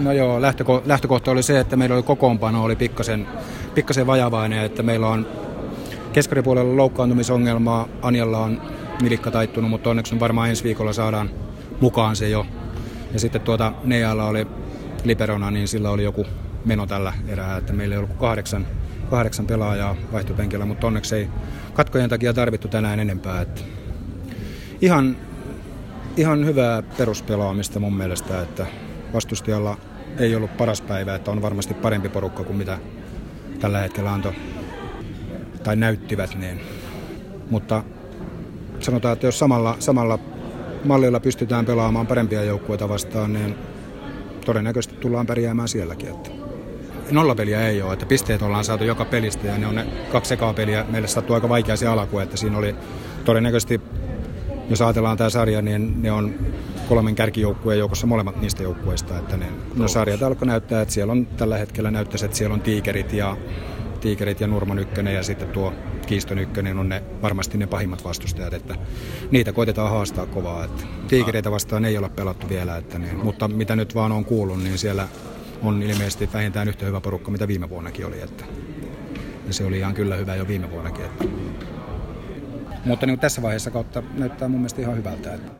No joo, lähtöko- lähtökohta oli se, että meillä oli kokoonpano oli pikkasen, pikkasen vajavainen, että meillä on keskaripuolella loukkaantumisongelmaa, Anjalla on milikka taittunut, mutta onneksi on varmaan ensi viikolla saadaan mukaan se jo. Ja sitten tuota Nealla oli liberona, niin sillä oli joku meno tällä erää, että meillä ei ollut kahdeksan, kahdeksan pelaajaa vaihtopenkillä, mutta onneksi ei katkojen takia tarvittu tänään enempää. Että ihan, ihan hyvää peruspelaamista mun mielestä, että vastustajalla ei ollut paras päivä, että on varmasti parempi porukka kuin mitä tällä hetkellä antoi tai näyttivät. Niin. Mutta sanotaan, että jos samalla, samalla mallilla pystytään pelaamaan parempia joukkueita vastaan, niin todennäköisesti tullaan pärjäämään sielläkin. Että nollapeliä ei ole, että pisteet ollaan saatu joka pelistä ja ne on ne kaksi ekaa peliä. Meille sattuu aika vaikea se alku, että siinä oli todennäköisesti, jos ajatellaan tämä sarja, niin ne on kolmen kärkijoukkueen joukossa molemmat niistä joukkueista. Että ne, no sarjat alkoi näyttää, että siellä on tällä hetkellä näyttäisi, että siellä on tiikerit ja, tiikerit ja Nurman ykkönen ja sitten tuo Kiiston ykkönen on ne, varmasti ne pahimmat vastustajat, että niitä koitetaan haastaa kovaa. Että tiikereitä vastaan ei ole pelattu vielä, että niin, mutta mitä nyt vaan on kuullut, niin siellä on ilmeisesti vähintään yhtä hyvä porukka, mitä viime vuonnakin oli. Että, ja se oli ihan kyllä hyvä jo viime vuonnakin. Että. Mutta niin tässä vaiheessa kautta näyttää mun mielestä ihan hyvältä. Että.